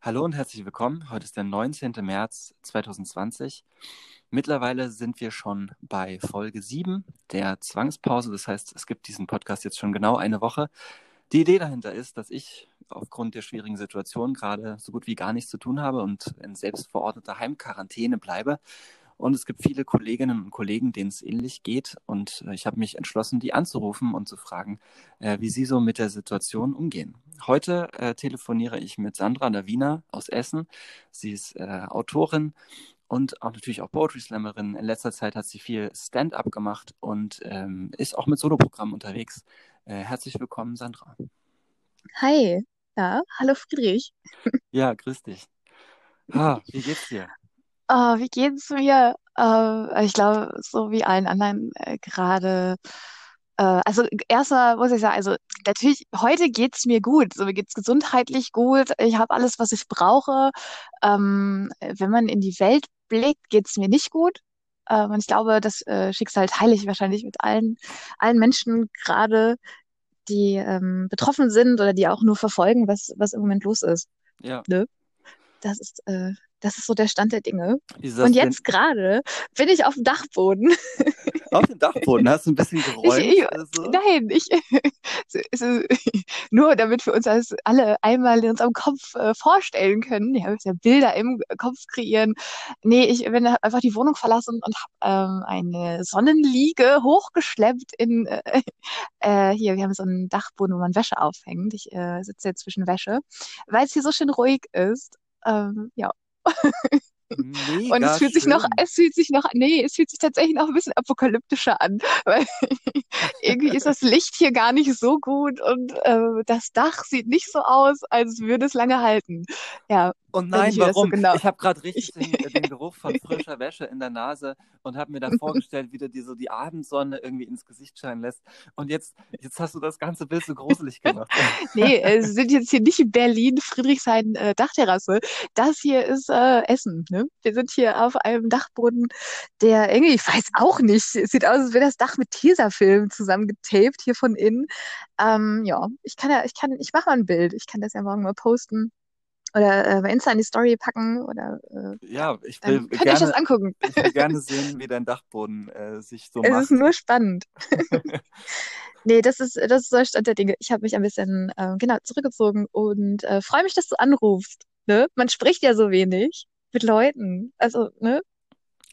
Hallo und herzlich willkommen. Heute ist der 19. März 2020. Mittlerweile sind wir schon bei Folge 7 der Zwangspause. Das heißt, es gibt diesen Podcast jetzt schon genau eine Woche. Die Idee dahinter ist, dass ich aufgrund der schwierigen Situation gerade so gut wie gar nichts zu tun habe und in selbstverordneter Heimquarantäne bleibe. Und es gibt viele Kolleginnen und Kollegen, denen es ähnlich geht. Und äh, ich habe mich entschlossen, die anzurufen und zu fragen, äh, wie sie so mit der Situation umgehen. Heute äh, telefoniere ich mit Sandra Davina aus Essen. Sie ist Autorin und auch natürlich auch Poetry Slammerin. In letzter Zeit hat sie viel Stand-up gemacht und ähm, ist auch mit Soloprogrammen unterwegs. Äh, herzlich willkommen, Sandra. Hi, ja, hallo Friedrich. Ja, grüß dich. Ah, wie geht's dir? Oh, wie geht's mir? Äh, ich glaube, so wie allen anderen äh, gerade. Äh, also erstmal muss ich sagen, also natürlich, heute geht's mir gut. So, mir geht's gesundheitlich gut. Ich habe alles, was ich brauche. Ähm, wenn man in die Welt blickt, geht's mir nicht gut. Ähm, und ich glaube, das äh, Schicksal teile ich wahrscheinlich mit allen, allen Menschen gerade, die ähm, betroffen sind oder die auch nur verfolgen, was, was im Moment los ist. Ja. Ne? Das ist, äh, das ist so der Stand der Dinge. Und jetzt gerade bin ich auf dem Dachboden. auf dem Dachboden? Hast du ein bisschen Ich, geräumt ich, oder so? nein, ich, nur damit wir uns das alle einmal in unserem Kopf äh, vorstellen können. Ja, wir müssen ja Bilder im Kopf kreieren. Nee, ich bin einfach die Wohnung verlassen und habe ähm, eine Sonnenliege hochgeschleppt in, äh, äh, hier, wir haben so einen Dachboden, wo man Wäsche aufhängt. Ich äh, sitze jetzt zwischen Wäsche, weil es hier so schön ruhig ist. Ähm, ja. Und es Mega fühlt sich noch, schön. es fühlt sich noch, nee, es fühlt sich tatsächlich noch ein bisschen apokalyptischer an, weil irgendwie ist das Licht hier gar nicht so gut und äh, das Dach sieht nicht so aus, als würde es lange halten. Ja, weiß nein, wie das so warum? genau. Ich habe gerade richtig Ich, den, äh, den Geruch von frischer Wäsche in der Nase und habe mir da vorgestellt, wie du dir so die Abendsonne irgendwie ins Gesicht scheinen lässt. Und jetzt, jetzt hast du das ganze Bild so gruselig gemacht. nee, äh, wir sind jetzt hier nicht in Berlin, Friedrichshain, äh, Dachterrasse. Das hier ist äh, Essen, ne? Wir sind hier auf einem Dachboden, der irgendwie, ich weiß auch nicht, es sieht aus, als wäre das Dach mit Tesafilm zusammengetaped hier von innen. Ähm, ja, ich kann ja, ich kann, ich mache mal ein Bild. Ich kann das ja morgen mal posten oder äh, bei Insta in die Story packen oder äh, ja, ich will könnt ihr euch das gerne, angucken. ich will gerne sehen, wie dein Dachboden äh, sich so Es ist macht. nur spannend. Nee, das ist, das ist so der Stand der Dinge. Ich habe mich ein bisschen, äh, genau, zurückgezogen und äh, freue mich, dass du anrufst. Ne? Man spricht ja so wenig mit Leuten. Also, ne?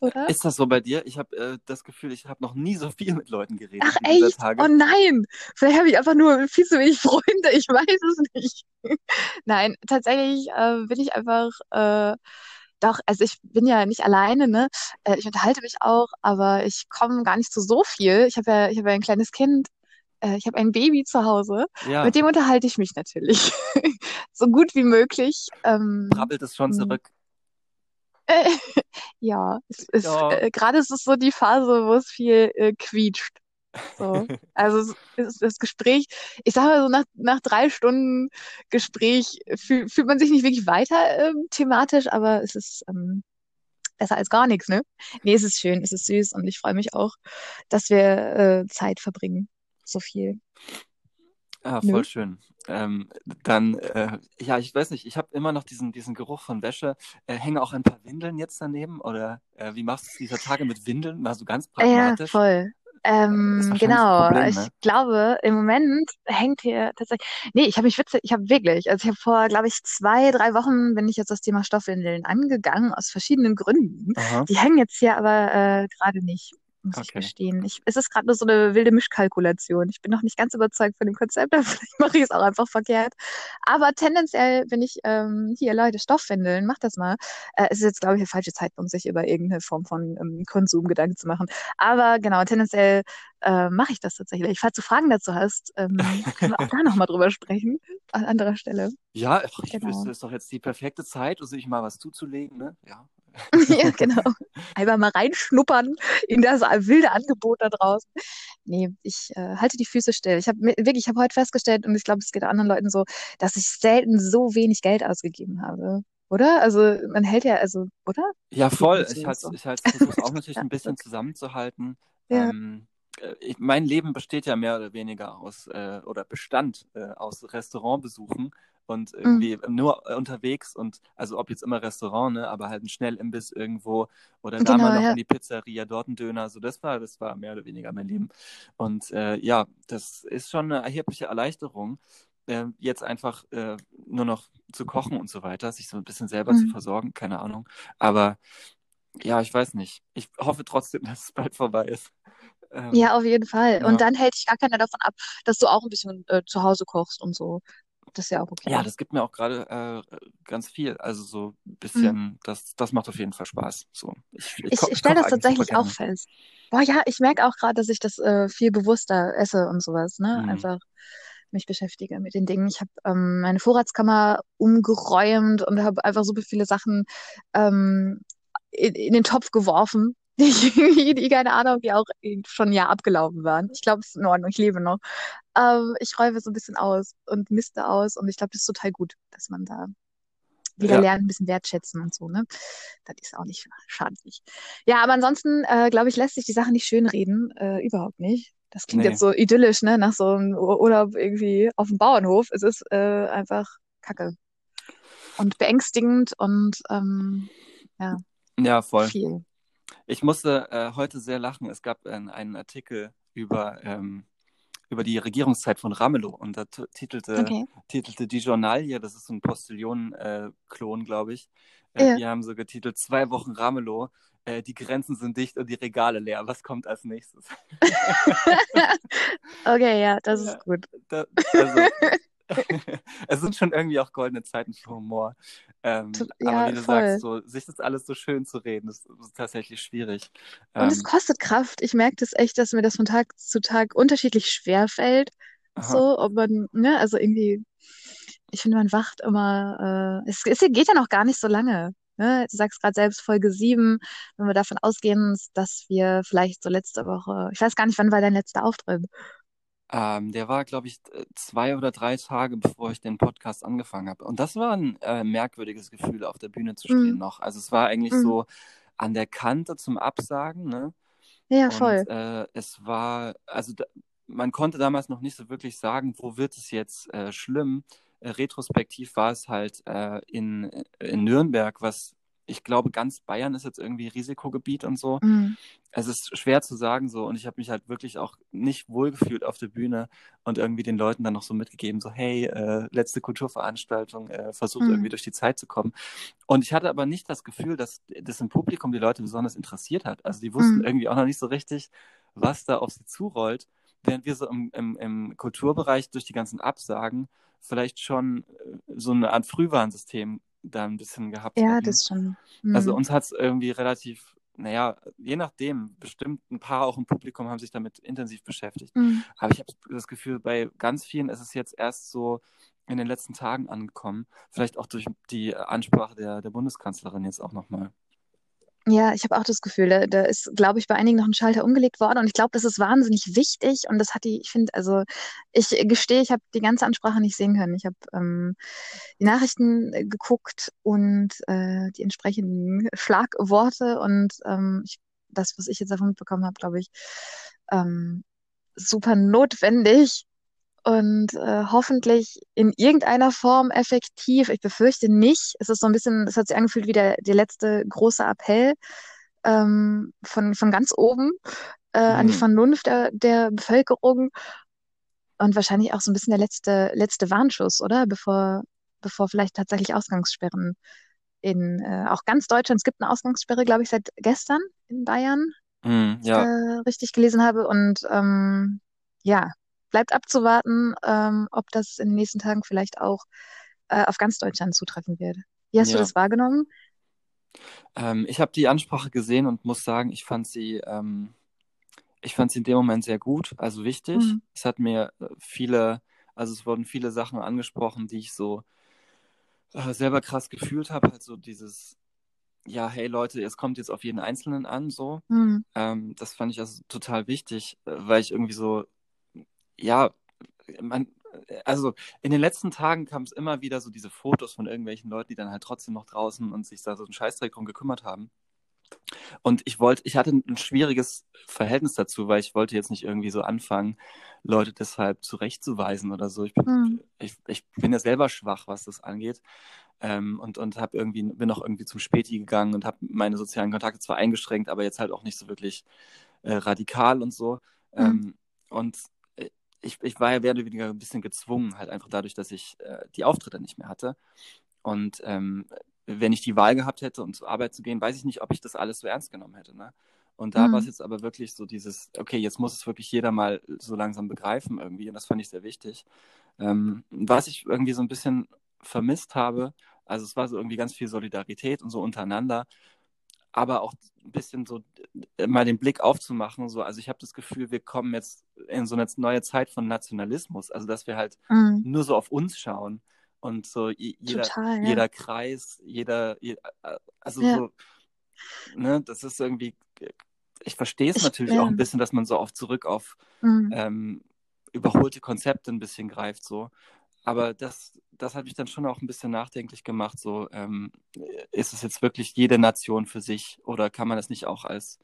Oder? Ist das so bei dir? Ich habe äh, das Gefühl, ich habe noch nie so viel mit Leuten geredet Ach, echt? Oh nein! Vielleicht habe ich einfach nur viel zu wenig Freunde. Ich weiß es nicht. Nein, tatsächlich äh, bin ich einfach, äh, doch, also ich bin ja nicht alleine, ne? Äh, ich unterhalte mich auch, aber ich komme gar nicht zu so viel. Ich habe ja, ich habe ja ein kleines Kind. Äh, ich habe ein Baby zu Hause. Ja, Mit dem unterhalte ich mich natürlich. So gut wie möglich. Ähm, brabbelt es schon mh, zurück. Äh, ja, es Ja. äh, gerade ist es so die Phase, wo es viel äh, quietscht. So. Also es ist das Gespräch, ich sage mal so, nach, nach drei Stunden Gespräch fühl, fühlt man sich nicht wirklich weiter ähm, thematisch, aber es ist ähm, besser als gar nichts, ne? Nee, es ist schön, es ist süß und ich freue mich auch, dass wir äh, Zeit verbringen. So viel. Ah, Nö. voll schön. Ähm, dann, äh, ja, ich weiß nicht, ich habe immer noch diesen, diesen Geruch von Wäsche. Äh, hängen auch ein paar Windeln jetzt daneben? Oder äh, wie machst du es dieser Tage mit Windeln? War so ganz Ja, pragmatisch? voll. Äh, ist Ähm, ein genau. Problem, Ich ne? glaube, im Moment hängt hier tatsächlich. Nee, ich habe mich witzig, ich habe wirklich, also ich habe vor, glaube ich, zwei, drei Wochen bin ich jetzt das Thema Stoffwindeln angegangen, aus verschiedenen Gründen. Aha, Die hängen jetzt hier aber äh, gerade nicht, muss ich okay. gestehen. Ich, es ist gerade nur so eine wilde Mischkalkulation. Ich bin noch nicht ganz überzeugt von dem Konzept, aber vielleicht mache ich es auch einfach verkehrt. Aber tendenziell bin ich, ähm, hier, Leute, Stoffwindeln, macht das mal. Äh, es ist jetzt, glaube ich, der falsche Zeitpunkt, sich über irgendeine Form von ähm, Konsum Gedanken zu machen. Aber genau, tendenziell äh, mache ich das tatsächlich. Falls du Fragen dazu hast, ähm, können wir auch da nochmal drüber sprechen, an anderer Stelle. Ja, ich Genau. wüsste, ist doch jetzt die perfekte Zeit, um sich mal was zuzulegen, ne? Ja. Ja, genau. Einmal mal reinschnuppern in das wilde Angebot da draußen. Nee, ich äh, halte die Füße still. Ich habe wirklich, ich habe heute festgestellt, und ich glaube, es geht anderen Leuten so, dass ich selten so wenig Geld ausgegeben habe. Oder? Also man hält ja, also, oder? Ja, voll. Ich halt, so. ich halt versuche es auch natürlich Ja, ein bisschen okay. zusammenzuhalten. Ja. Ähm, äh, ich, mein Leben besteht ja mehr oder weniger aus, äh, oder bestand äh, aus Restaurantbesuchen. Und irgendwie mhm. nur unterwegs und also ob jetzt immer Restaurant, ne, aber halt ein Schnellimbiss irgendwo oder da genau, mal noch ja. in die Pizzeria, dort ein Döner, so das war, das war mehr oder weniger mein Leben. Und äh, ja, das ist schon eine erhebliche Erleichterung, äh, jetzt einfach äh, nur noch zu kochen und so weiter, sich so ein bisschen selber mhm. zu versorgen, keine Ahnung. Aber ja, ich weiß nicht. Ich hoffe trotzdem, dass es bald vorbei ist. Ähm, ja, auf jeden Fall. Ja. Und dann hält dich gar keiner davon ab, dass du auch ein bisschen äh, zu Hause kochst und so. Das ist ja auch okay. Ja, das gibt mir auch gerade äh, ganz viel. Also so ein bisschen, mhm. das, das macht auf jeden Fall Spaß. So, ich ich, ich, ich stelle das tatsächlich auch fest. Boah, ja, ich merke auch gerade, dass ich das äh, viel bewusster esse und sowas, ne? Mhm. Einfach mich beschäftige mit den Dingen. Ich habe ähm, meine Vorratskammer umgeräumt und habe einfach super viele Sachen ähm, in, in den Topf geworfen, die, die, keine Ahnung, die auch schon ein Jahr abgelaufen waren. Ich glaube, es ist in Ordnung, ich lebe noch. Ähm, ich räume so ein bisschen aus und miste aus und ich glaube, das ist total gut, dass man da wieder ja. lernt, ein bisschen wertschätzen und so, ne? Das ist auch nicht schadlich. Ja, aber ansonsten, äh, glaube ich, lässt sich die Sache nicht schönreden. Äh, überhaupt nicht. Das klingt nee. jetzt so idyllisch, ne? Nach so einem Urlaub irgendwie auf dem Bauernhof. Es ist äh, einfach Kacke. Und beängstigend und ähm, ja. Ja, voll. Viel. Ich musste äh, heute sehr lachen. Es gab äh, einen Artikel über, ähm, über die Regierungszeit von Ramelow und da titelte, okay. titelte die Journalie, das ist so ein Postillon-Klon, äh, glaube ich. Äh, ja. Die haben so getitelt, zwei Wochen Ramelow, äh, die Grenzen sind dicht und die Regale leer. Was kommt als nächstes? okay, ja, das ist gut. Da, also, es sind schon irgendwie auch goldene Zeiten für Humor. Ähm, ja, aber wie du voll. sagst, so, sich das alles so schön zu reden, ist, ist tatsächlich schwierig. Und ähm, es kostet Kraft. Ich merke das echt, dass mir das von Tag zu Tag unterschiedlich schwer fällt. Aha. So, ob man, ne, also irgendwie, ich finde, man wacht immer, äh, es, es geht ja noch gar nicht so lange. Ne? Du sagst gerade selbst Folge 7, wenn wir davon ausgehen, dass wir vielleicht so letzte Woche, ich weiß gar nicht, wann war dein letzter Auftritt? Ähm, der war, glaube ich, zwei oder drei Tage, bevor ich den Podcast angefangen habe. Und das war ein äh, merkwürdiges Gefühl, auf der Bühne zu stehen mhm. noch. Also es war eigentlich mhm. so an der Kante zum Absagen, ne? Ja, voll. Und, äh, es war, also da, man konnte damals noch nicht so wirklich sagen, wo wird es jetzt äh, schlimm. Äh, retrospektiv war es halt äh, in, in Nürnberg, was ich glaube, ganz Bayern ist jetzt irgendwie Risikogebiet und so. Mhm. Es ist schwer zu sagen so und ich habe mich halt wirklich auch nicht wohlgefühlt auf der Bühne und irgendwie den Leuten dann noch so mitgegeben, so hey, äh, letzte Kulturveranstaltung, äh, versucht mhm. irgendwie durch die Zeit zu kommen. Und ich hatte aber nicht das Gefühl, dass das im Publikum die Leute besonders interessiert hat. Also die wussten mhm. irgendwie auch noch nicht so richtig, was da auf sie zurollt, während wir so im, im, im Kulturbereich durch die ganzen Absagen vielleicht schon äh, so eine Art Frühwarnsystem da ein bisschen gehabt ja, hatten. das schon. Mhm. Also uns hat es irgendwie relativ, naja, je nachdem, bestimmt ein paar auch im Publikum haben sich damit intensiv beschäftigt. Mhm. Aber ich habe das Gefühl, bei ganz vielen ist es jetzt erst so in den letzten Tagen angekommen. Vielleicht auch durch die Ansprache der, der Bundeskanzlerin jetzt auch nochmal. Ja, ich habe auch das Gefühl, da, da ist, glaube ich, bei einigen noch ein Schalter umgelegt worden und ich glaube, das ist wahnsinnig wichtig und das hat die, ich finde, also ich gestehe, ich habe die ganze Ansprache nicht sehen können. Ich habe ähm, die Nachrichten äh, geguckt und äh, die entsprechenden Schlagworte und ähm, ich, das, was ich jetzt davon mitbekommen habe, glaube ich, ähm, super notwendig und äh, hoffentlich in irgendeiner Form effektiv. Ich befürchte nicht. Es ist so ein bisschen, es hat sich angefühlt wie der, der letzte große Appell ähm, von, von ganz oben äh, mhm. an die mhm. Vernunft der, der Bevölkerung und wahrscheinlich auch so ein bisschen der letzte, letzte Warnschuss, oder? Bevor, bevor vielleicht tatsächlich Ausgangssperren in äh, auch ganz Deutschland, es gibt eine Ausgangssperre, glaube ich, seit gestern in Bayern, mhm, ja. äh, richtig gelesen habe. Und ähm, ja, bleibt abzuwarten, ähm, ob das in den nächsten Tagen vielleicht auch äh, auf ganz Deutschland zutreffen wird. Wie hast ja. du das wahrgenommen? Ähm, ich habe die Ansprache gesehen und muss sagen, ich fand sie, ähm, ich fand sie in dem Moment sehr gut, also wichtig. Mhm. Es hat mir äh, viele, also es wurden viele Sachen angesprochen, die ich so äh, selber krass gefühlt habe. Also dieses, ja, hey Leute, es kommt jetzt auf jeden Einzelnen an, so. Mhm. Ähm, das fand ich also total wichtig, äh, weil ich irgendwie so ja, man, also in den letzten Tagen kam es immer wieder so diese Fotos von irgendwelchen Leuten, die dann halt trotzdem noch draußen und sich da so einen Scheißdreck drum gekümmert haben. Und ich wollte, ich hatte ein schwieriges Verhältnis dazu, weil ich wollte jetzt nicht irgendwie so anfangen, Leute deshalb zurechtzuweisen oder so. Ich bin, mhm. ich, ich bin ja selber schwach, was das angeht. Ähm, und und habe irgendwie, bin auch irgendwie zum Späti gegangen und habe meine sozialen Kontakte zwar eingeschränkt, aber jetzt halt auch nicht so wirklich äh, radikal und so. Mhm. Ähm, und ich, ich war ja mehr oder weniger ein bisschen gezwungen, halt einfach dadurch, dass ich äh, die Auftritte nicht mehr hatte. Und ähm, wenn ich die Wahl gehabt hätte, um zur Arbeit zu gehen, weiß ich nicht, ob ich das alles so ernst genommen hätte. Ne? Und da mhm. war es jetzt aber wirklich so dieses, okay, jetzt muss es wirklich jeder mal so langsam begreifen irgendwie. Und das fand ich sehr wichtig. Ähm, was ich irgendwie so ein bisschen vermisst habe, also es war so irgendwie ganz viel Solidarität und so untereinander, aber auch ein bisschen so äh, mal den Blick aufzumachen. So, also ich habe das Gefühl, wir kommen jetzt in so eine neue Zeit von Nationalismus, also dass wir halt mhm. nur so auf uns schauen und so jeder, Total, ja. jeder Kreis, jeder, jeder also ja. so, ne, das ist irgendwie, ich verstehe es natürlich ja. auch ein bisschen, dass man so oft zurück auf mhm. ähm, überholte Konzepte ein bisschen greift, so. Aber das, das hat mich dann schon auch ein bisschen nachdenklich gemacht. So, ähm, ist es jetzt wirklich jede Nation für sich oder kann man das nicht auch als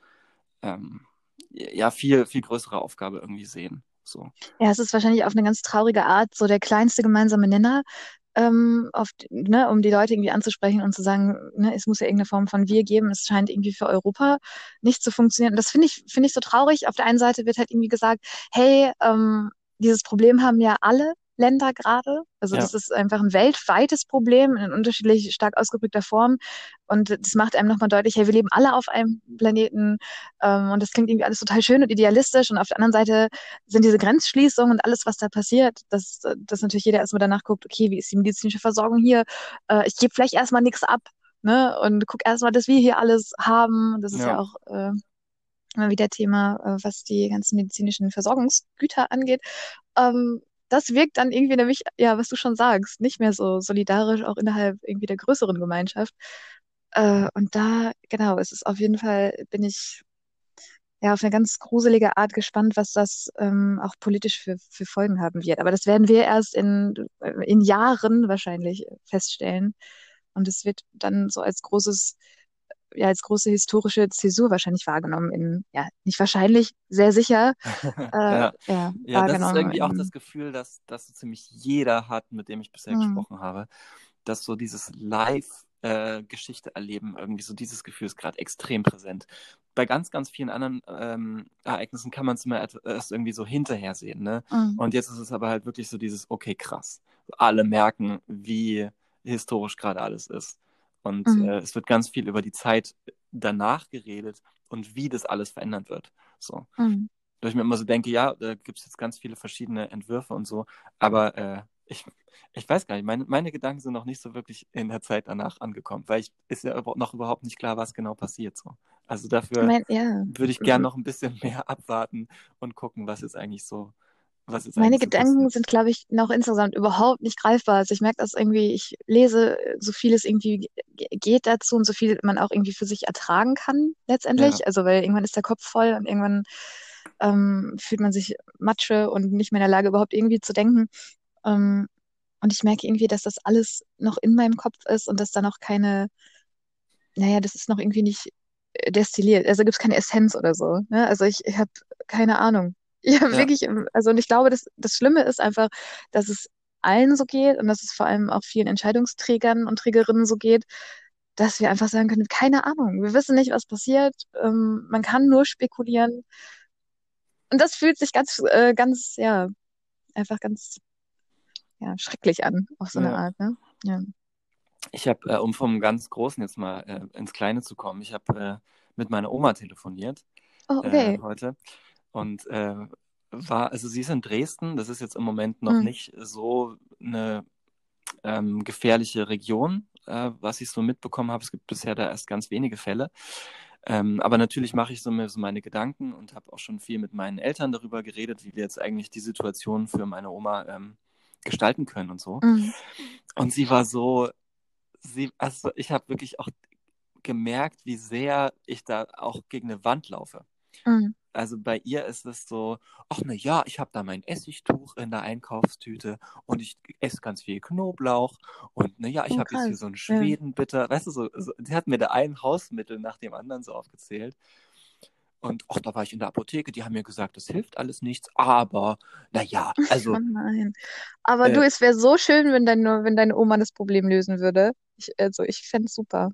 ähm, ja viel, viel größere Aufgabe irgendwie sehen? So. Ja, es ist wahrscheinlich auf eine ganz traurige Art so der kleinste gemeinsame Nenner, ähm, oft, ne, um die Leute irgendwie anzusprechen und zu sagen, ne, es muss ja irgendeine Form von Wir geben. Es scheint irgendwie für Europa nicht zu funktionieren. Und das finde ich, finde ich so traurig. Auf der einen Seite wird halt irgendwie gesagt, hey, ähm, dieses Problem haben ja alle Länder gerade. Also ja. das ist einfach ein weltweites Problem in unterschiedlich stark ausgeprägter Form. Und das macht einem nochmal deutlich, hey, wir leben alle auf einem Planeten ähm, und das klingt irgendwie alles total schön und idealistisch. Und auf der anderen Seite sind diese Grenzschließungen und alles, was da passiert, dass, dass natürlich jeder erstmal danach guckt, okay, wie ist die medizinische Versorgung hier? Äh, ich gebe vielleicht erstmal nichts ab. Ne? Und guck erstmal, dass wir hier alles haben. Das ist ja, ja auch äh, immer wieder Thema, äh, was die ganzen medizinischen Versorgungsgüter angeht. Ähm, das wirkt dann irgendwie nämlich, ja, was du schon sagst, nicht mehr so solidarisch auch innerhalb irgendwie der größeren Gemeinschaft. Äh, und da, genau, es ist auf jeden Fall, bin ich ja auf eine ganz gruselige Art gespannt, was das ähm, auch politisch für, für Folgen haben wird. Aber das werden wir erst in, in Jahren wahrscheinlich feststellen. Und es wird dann so als großes ja als große historische Zäsur wahrscheinlich wahrgenommen in, ja, nicht wahrscheinlich, sehr sicher. Äh, ja, ja, ja das ist irgendwie auch das Gefühl, dass, dass so ziemlich jeder hat, mit dem ich bisher mhm. gesprochen habe, dass so dieses Live äh, Geschichte erleben, irgendwie so dieses Gefühl ist gerade extrem präsent. Bei ganz, ganz vielen anderen ähm, Ereignissen kann man es immer erst irgendwie so hinterher sehen, ne? Mhm. Und jetzt ist es aber halt wirklich so dieses, okay, krass. Alle merken, wie historisch gerade alles ist. Und mhm. äh, es wird ganz viel über die Zeit danach geredet und wie das alles verändern wird. So. Mhm. Weil ich mir immer so denke, ja, da gibt es jetzt ganz viele verschiedene Entwürfe und so, aber äh, ich, ich weiß gar nicht, meine, meine Gedanken sind noch nicht so wirklich in der Zeit danach angekommen, weil ich ist ja noch überhaupt nicht klar, was genau passiert. So. Also dafür mein, ja. würde ich gerne noch ein bisschen mehr abwarten und gucken, was ist eigentlich so meine Gedanken sind, glaube ich, noch insgesamt überhaupt nicht greifbar. Also ich merke das irgendwie, ich lese so vieles irgendwie geht dazu und so viel man auch irgendwie für sich ertragen kann letztendlich. Ja. Also weil irgendwann ist der Kopf voll und irgendwann ähm, fühlt man sich Matsche und nicht mehr in der Lage, überhaupt irgendwie zu denken. Ähm, und ich merke irgendwie, dass das alles noch in meinem Kopf ist und dass da noch keine, naja, das ist noch irgendwie nicht destilliert. Also gibt es keine Essenz oder so. Ne? Also ich, ich habe keine Ahnung. Ja, ja, wirklich. Also, und ich glaube, das, das Schlimme ist einfach, dass es allen so geht und dass es vor allem auch vielen Entscheidungsträgern und Trägerinnen so geht, dass wir einfach sagen können, keine Ahnung, wir wissen nicht, was passiert, ähm, man kann nur spekulieren. Und das fühlt sich ganz, äh, ganz, ja, einfach ganz, ja, schrecklich an, auf so eine ja. Art, ne? Ja. Ich habe, äh, um vom ganz Großen jetzt mal äh, ins Kleine zu kommen, ich habe äh, mit meiner Oma telefoniert oh, okay. Äh, heute. Und äh, war, also sie ist in Dresden, das ist jetzt im Moment noch mhm. nicht so eine ähm, gefährliche Region, äh, was ich so mitbekommen habe. Es gibt bisher da erst ganz wenige Fälle. Ähm, aber natürlich mache ich so, mir so meine Gedanken und habe auch schon viel mit meinen Eltern darüber geredet, wie wir jetzt eigentlich die Situation für meine Oma ähm, gestalten können und so. Mhm. Und sie war so, sie, also ich habe wirklich auch gemerkt, wie sehr ich da auch gegen eine Wand laufe. Mhm. Also bei ihr ist es so, ach na ja, ich habe da mein Essigtuch in der Einkaufstüte und ich esse ganz viel Knoblauch und na ja, ich Oh, habe jetzt hier so einen Ja. Schwedenbitter, weißt du, so, so, sie hat mir da ein Hausmittel nach dem anderen so aufgezählt und ach, da war ich in der Apotheke, die haben mir gesagt, das hilft alles nichts, aber na ja, also Oh nein. Aber du, äh, es wäre so schön, wenn deine, wenn deine Oma das Problem lösen würde. Ich, also, ich fände es super.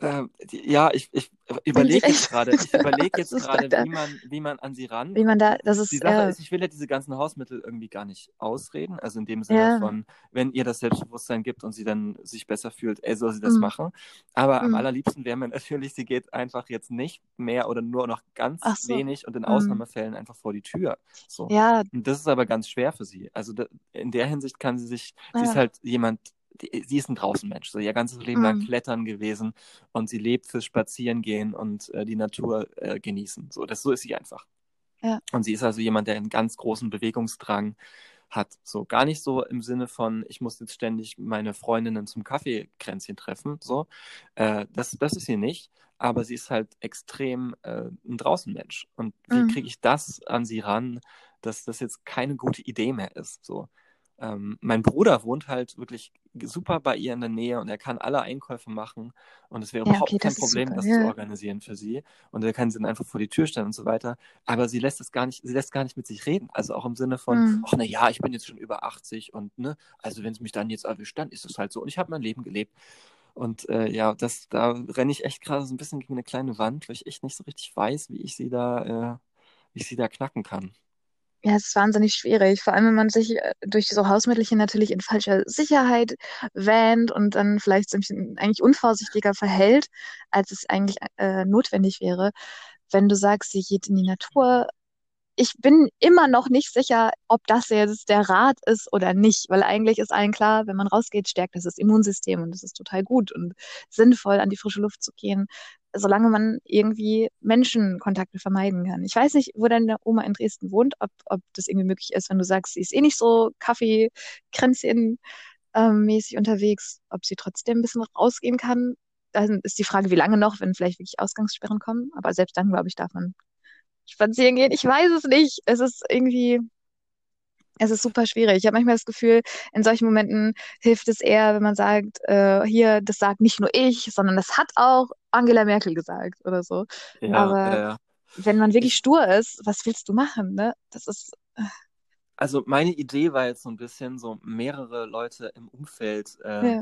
Äh, die, ja, ich, ich überlege jetzt gerade, ich überlege jetzt ist gerade, wie man, wie man an sie wie rankommt. man da, das Die ist, Sache ja, ist, ich will ja diese ganzen Hausmittel irgendwie gar nicht ausreden. Also in dem Sinne ja, von, wenn ihr das Selbstbewusstsein gibt und sie dann sich besser fühlt, ey, soll sie das mm, machen. Aber am mm. allerliebsten wäre mir natürlich, sie geht einfach jetzt nicht mehr oder nur noch ganz so, wenig und in mm. Ausnahmefällen einfach vor die Tür. So. Ja, Und das ist aber ganz schwer für sie. Also da, in der Hinsicht kann sie sich, sie ist ja, halt jemand, die, sie ist ein Draußenmensch. So ihr ganzes Leben lang mm, klettern gewesen und sie lebt fürs Spazierengehen und äh, die Natur äh, genießen. So, das, so ist sie einfach. ja, Und sie ist also jemand, der einen ganz großen Bewegungsdrang hat. So gar nicht so im Sinne von, ich muss jetzt ständig meine Freundinnen zum Kaffeekränzchen treffen. So, äh, das, das ist sie nicht. Aber sie ist halt extrem äh, ein Draußenmensch. Und wie mm, kriege ich das an sie ran, dass das jetzt keine gute Idee mehr ist? So. Ähm, mein Bruder wohnt halt wirklich super bei ihr in der Nähe und er kann alle Einkäufe machen und es wäre ja, überhaupt okay, kein das Problem, super, das zu ja, organisieren für sie und er kann sie dann einfach vor die Tür stellen und so weiter. Aber sie lässt es gar nicht, sie lässt gar nicht mit sich reden. Also auch im Sinne von, mm, ach na ja, ich bin jetzt schon über 80 und ne, also wenn es mich dann jetzt erwischt, dann ist es halt so und ich habe mein Leben gelebt. Und äh, ja, das, da renne ich echt gerade so ein bisschen gegen eine kleine Wand, weil ich echt nicht so richtig weiß, wie ich sie da, äh, wie ich sie da knacken kann. Ja, es ist wahnsinnig schwierig, vor allem wenn man sich äh, durch so Hausmittelchen natürlich in falscher Sicherheit wähnt und dann vielleicht so eigentlich unvorsichtiger verhält, als es eigentlich äh, notwendig wäre. Wenn du sagst, sie geht in die Natur, ich bin immer noch nicht sicher, ob das jetzt der Rat ist oder nicht, weil eigentlich ist allen klar, wenn man rausgeht, stärkt das das Immunsystem und das ist total gut und sinnvoll, an die frische Luft zu gehen, solange man irgendwie Menschenkontakte vermeiden kann. Ich weiß nicht, wo deine Oma in Dresden wohnt, ob, ob das irgendwie möglich ist, wenn du sagst, sie ist eh nicht so Kaffee, Kränzchen ähm, mäßig unterwegs, ob sie trotzdem ein bisschen rausgehen kann. Dann ist die Frage, wie lange noch, wenn vielleicht wirklich Ausgangssperren kommen. Aber selbst dann, glaube ich, darf man spazieren gehen. Ich weiß es nicht. Es ist irgendwie, es ist super schwierig. Ich habe manchmal das Gefühl, in solchen Momenten hilft es eher, wenn man sagt, äh, hier, das sagt nicht nur ich, sondern das hat auch Angela Merkel gesagt oder so. Ja, Aber ja, ja. wenn man wirklich Ich, stur ist, was willst du machen, ne? Das ist, also meine Idee war jetzt so ein bisschen, so mehrere Leute im Umfeld äh,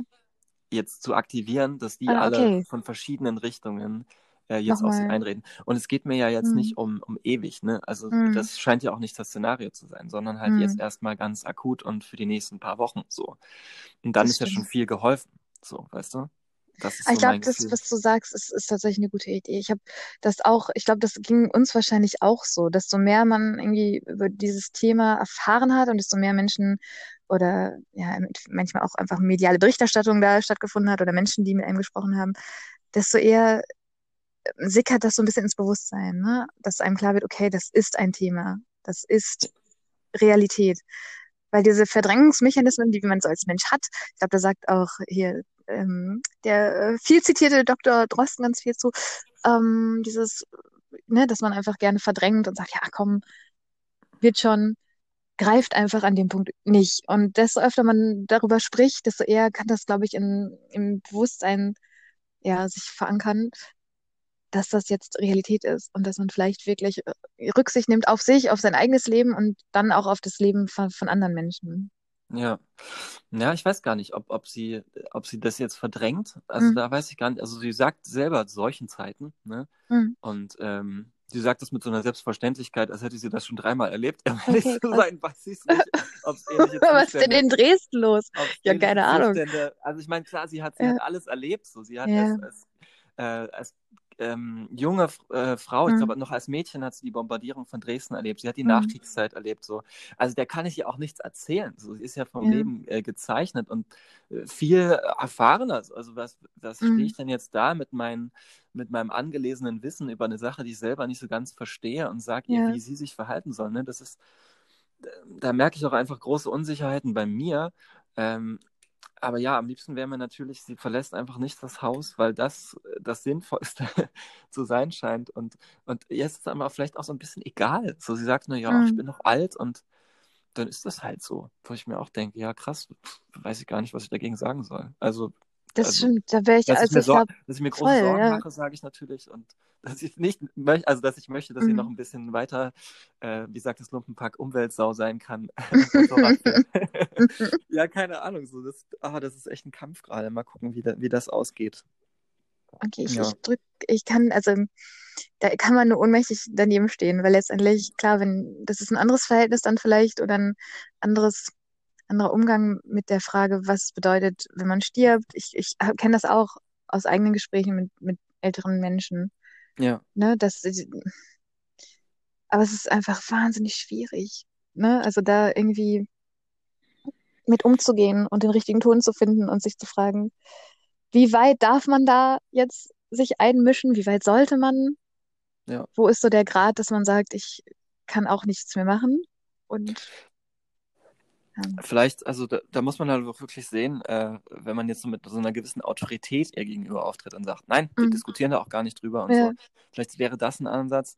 jetzt zu aktivieren, dass die Ah, alle okay. von verschiedenen Richtungen äh, jetzt Nochmal. einreden. Und es geht mir ja jetzt Hm, nicht um, um ewig, ne? Also hm, das scheint ja auch nicht das Szenario zu sein, sondern halt jetzt hm. erstmal ganz akut und für die nächsten paar Wochen so. Und dann Das ist ja schon stimmt. viel geholfen, so, weißt du? Das ist Aber so ich glaube, das, was du sagst, ist, ist tatsächlich eine gute Idee. Ich habe das auch, ich glaube, das ging uns wahrscheinlich auch so. Desto mehr man irgendwie über dieses Thema erfahren hat und desto mehr Menschen oder ja, manchmal auch einfach mediale Berichterstattung da stattgefunden hat oder Menschen, die mit einem gesprochen haben, desto eher sickert das so ein bisschen ins Bewusstsein, ne? Dass einem klar wird, okay, das ist ein Thema. Das ist Realität. Weil diese Verdrängungsmechanismen, die man so als Mensch hat, ich glaube, da sagt auch hier ähm, der äh, viel zitierte Dr. Drosten ganz viel zu, ähm, dieses, ne, dass man einfach gerne verdrängt und sagt, ja, komm, wird schon, greift einfach an dem Punkt nicht. Und desto öfter man darüber spricht, desto eher kann das, glaube ich, in, im Bewusstsein ja, sich verankern, dass das jetzt Realität ist und dass man vielleicht wirklich äh, Rücksicht nimmt auf sich, auf sein eigenes Leben und dann auch auf das Leben von, von anderen Menschen. Ja. Ja, ich weiß gar nicht, ob, ob sie, ob sie das jetzt verdrängt. Also Mm, da weiß ich gar nicht. Also sie sagt selber solchen Zeiten, ne? mm. Und ähm, sie sagt das mit so einer Selbstverständlichkeit, als hätte sie das schon dreimal erlebt. Um ehrlich Okay, zu sein, weiß ich nicht, es Was ist denn in Dresden los? Ja, keine Ahnung. Zustände. Also ich meine, klar, sie hat, sie Ja, hat alles erlebt. So, sie hat ja. als, als, äh, als ähm, junge äh, Frau, ich Mm, glaube noch als Mädchen hat sie die Bombardierung von Dresden erlebt. Sie hat die mm. Nachkriegszeit erlebt. So. Also der kann ich ihr auch nichts erzählen. So, sie ist ja vom Ja. Leben äh, gezeichnet und äh, viel erfahrener. Also was, was stehe Mm, ich denn jetzt da mit, mein, mit meinem angelesenen Wissen über eine Sache, die ich selber nicht so ganz verstehe und sage ihr, ja. wie sie sich verhalten soll. Ne? Das ist, da merke ich auch einfach große Unsicherheiten bei mir. Ähm, aber ja, am liebsten wäre mir natürlich, sie verlässt einfach nicht das Haus, weil das das Sinnvollste zu sein scheint. Und, und ihr ist es aber vielleicht auch so ein bisschen egal. So, sie sagt nur, ja, Mhm. ich bin noch alt und dann ist das halt so. Wo ich mir auch denke, ja, krass, weiß ich gar nicht, was ich dagegen sagen soll. Also, Das also stimmt, da wäre ich, dass ich also mir, ich Sor glaube, dass ich mir große voll, Sorgen ja. mache, sage ich natürlich. Und dass ich nicht möchte, also dass ich möchte, dass sie noch Mhm. ein bisschen weiter, äh, wie sagt das Lumpenpack, Umweltsau sein kann. ja, keine Ahnung. So, das, ah, das ist echt ein Kampf gerade. Mal gucken, wie, da, wie das ausgeht. Okay, ich, Ja. ich drück, ich kann, also da kann man nur ohnmächtig daneben stehen, weil letztendlich, klar, wenn das ist ein anderes Verhältnis dann vielleicht oder ein anderes, anderer Umgang mit der Frage, was bedeutet, wenn man stirbt. Ich, ich kenne das auch aus eigenen Gesprächen mit, mit älteren Menschen, Ja, ne, dass, aber es ist einfach wahnsinnig schwierig, ne, also da irgendwie mit umzugehen und den richtigen Ton zu finden und sich zu fragen, wie weit darf man da jetzt sich einmischen? Wie weit sollte man? ja. Wo ist so der Grad, dass man sagt, ich kann auch nichts mehr machen? Und Vielleicht, also da, da muss man halt auch wirklich sehen, äh, wenn man jetzt so mit so einer gewissen Autorität ihr gegenüber auftritt und sagt, nein, wir Mhm. diskutieren da auch gar nicht drüber und ja, so. Vielleicht wäre das ein Ansatz.